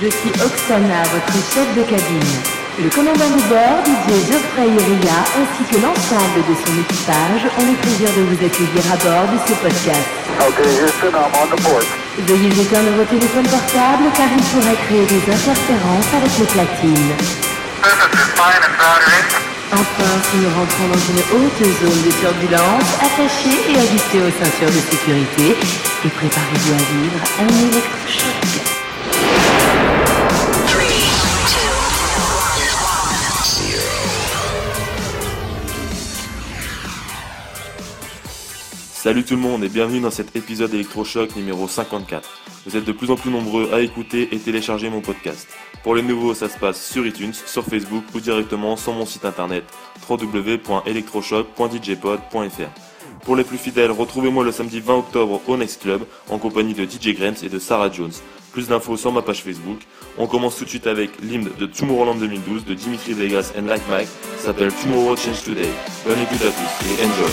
Je suis Oksana, votre chef de cabine. Le commandant de bord, DJ Geoffrey Ria, ainsi que l'ensemble de son équipage ont le plaisir de vous accueillir à bord de ce podcast. Okay, Houston, I'm on the board. Veuillez éteindre vos téléphones portables car il pourrait créer des interférences avec les platines. Enfin, si nous rentrons dans une haute zone de turbulence, attachez et ajustez vos ceintures de sécurité et préparez-vous à vivre un électrochoc. Salut tout le monde et bienvenue dans cet épisode électrochoc numéro 54. Vous êtes de plus en plus nombreux à écouter et télécharger mon podcast. Pour les nouveaux, ça se passe sur iTunes, sur Facebook ou directement sur mon site internet www.electrochoc.djpod.fr. Pour les plus fidèles, retrouvez-moi le samedi 20 octobre au Next Club en compagnie de DJ Grants et de Sarah Jones. Plus d'infos sur ma page Facebook. On commence tout de suite avec l'hymne de Tomorrowland 2012 de Dimitri Vegas and Like Mike. S'appelle Tomorrow Change Today. Bonne écoute à tous et enjoy.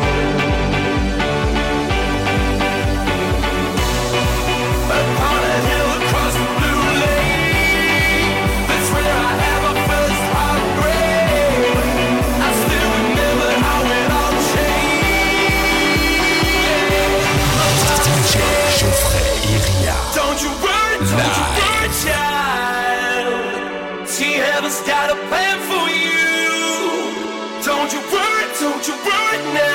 Don't you worry, don't you worry now.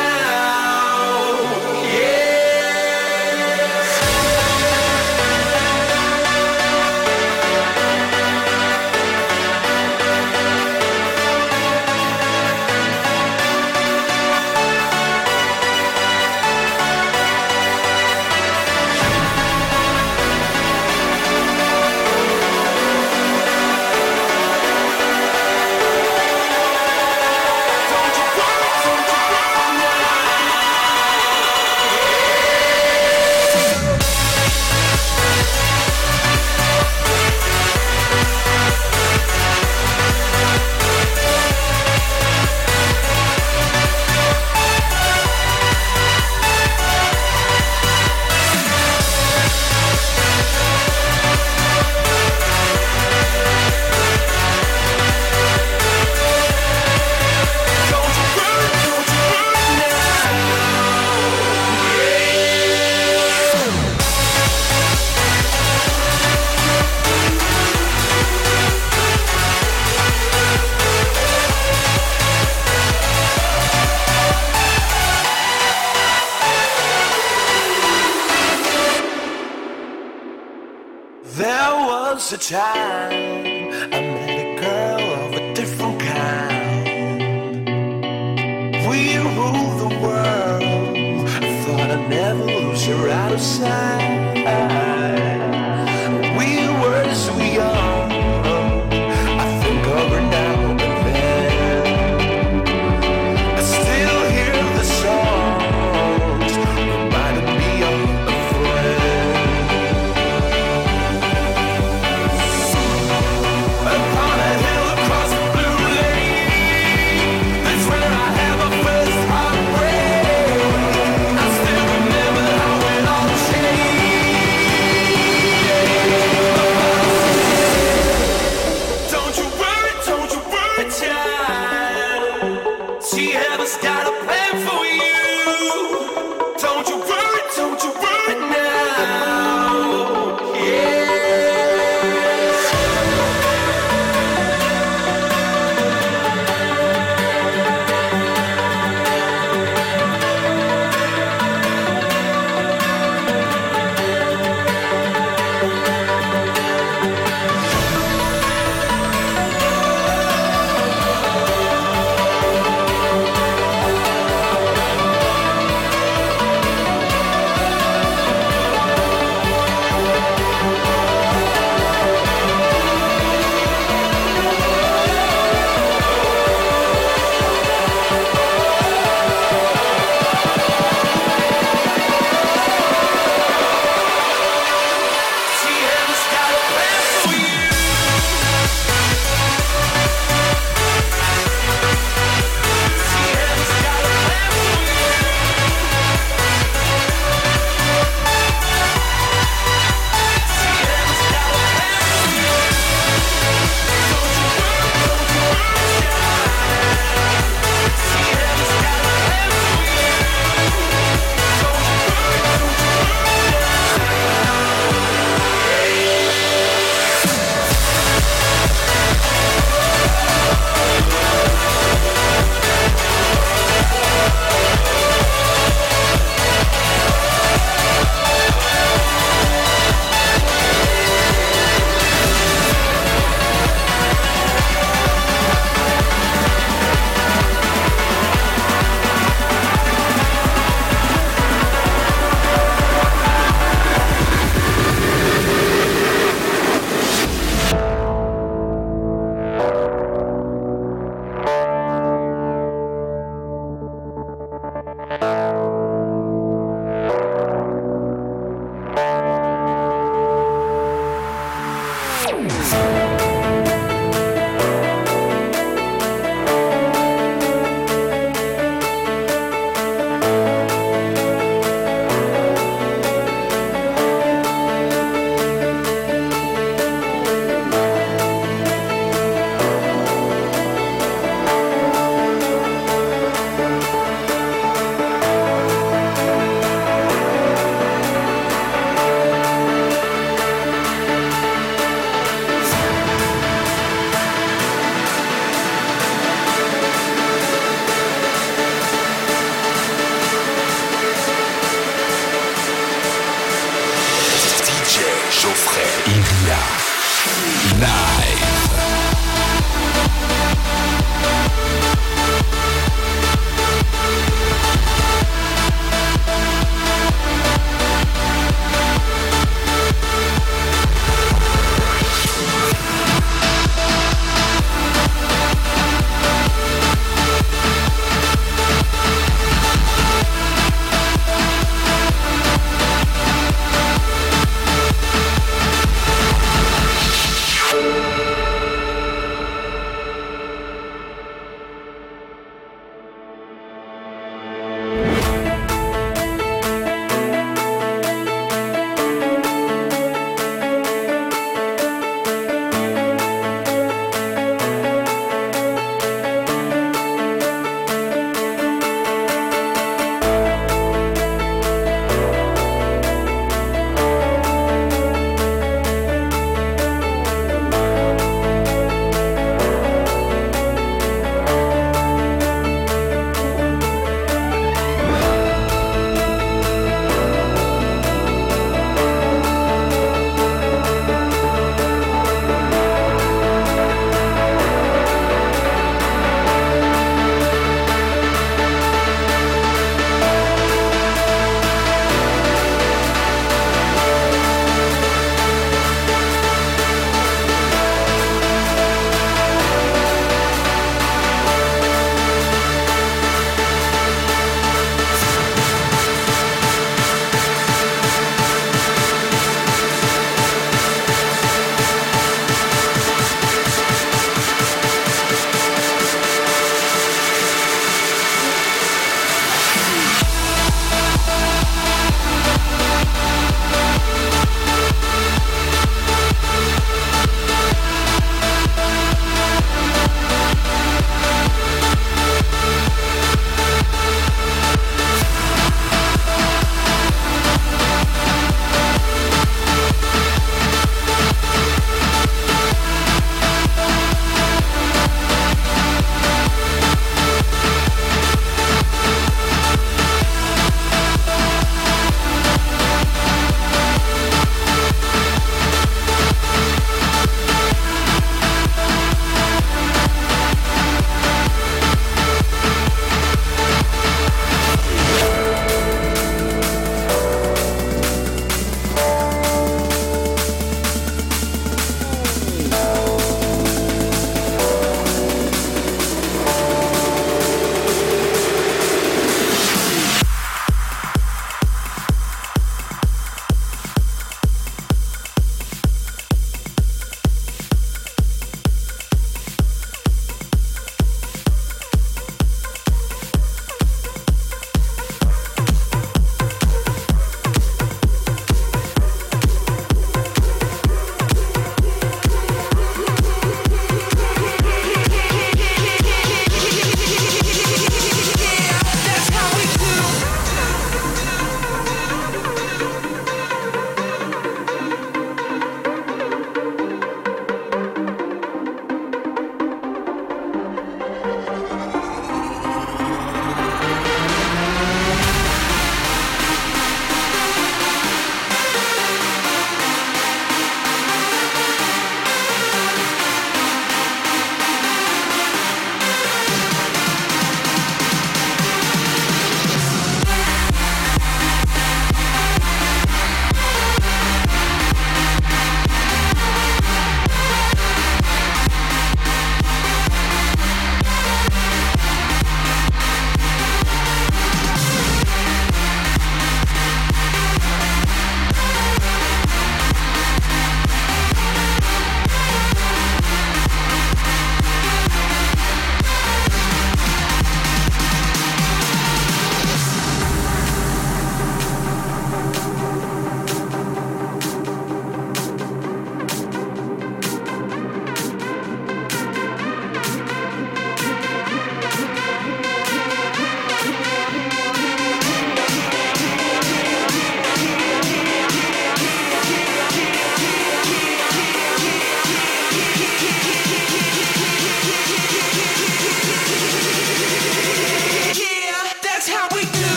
time.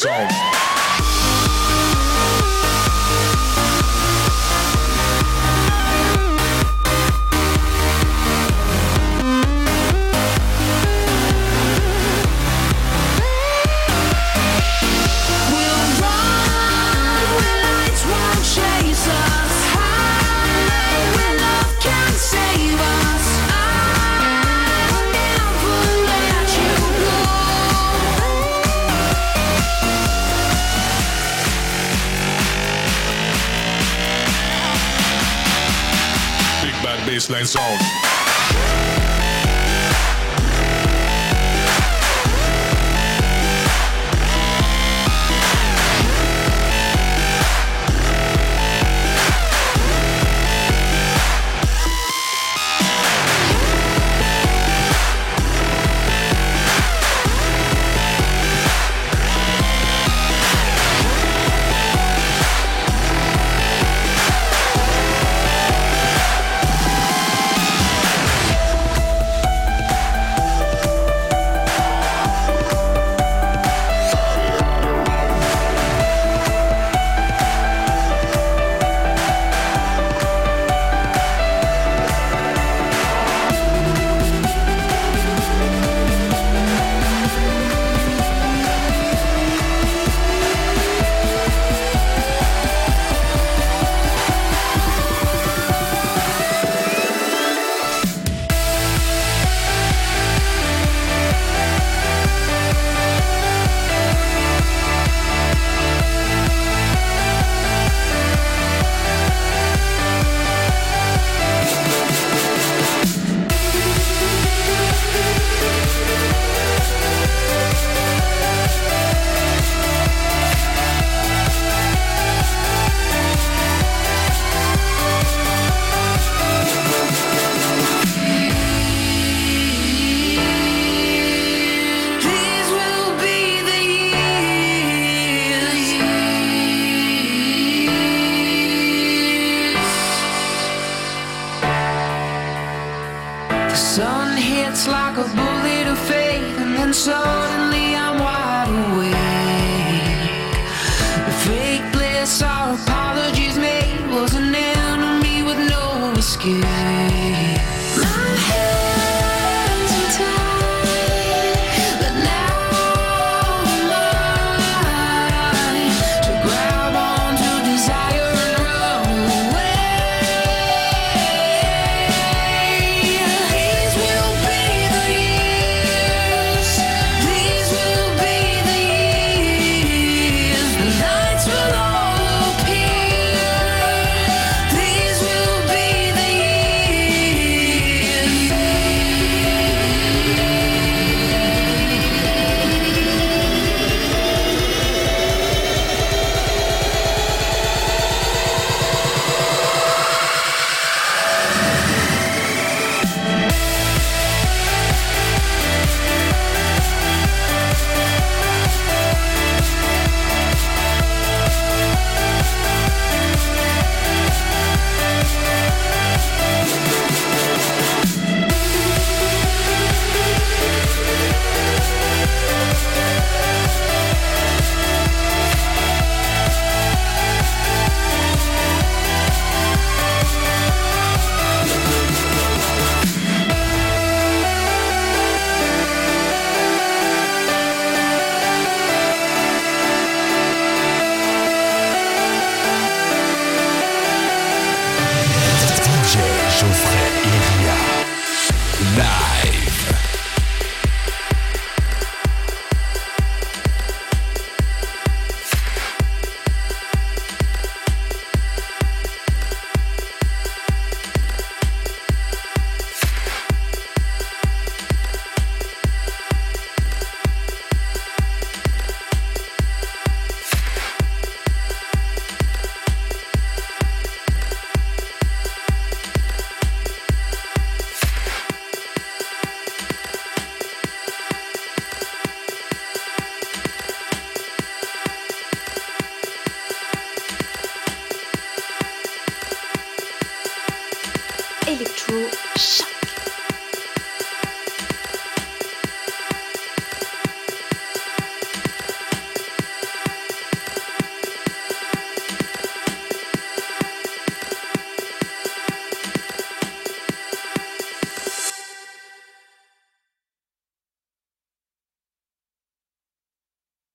song.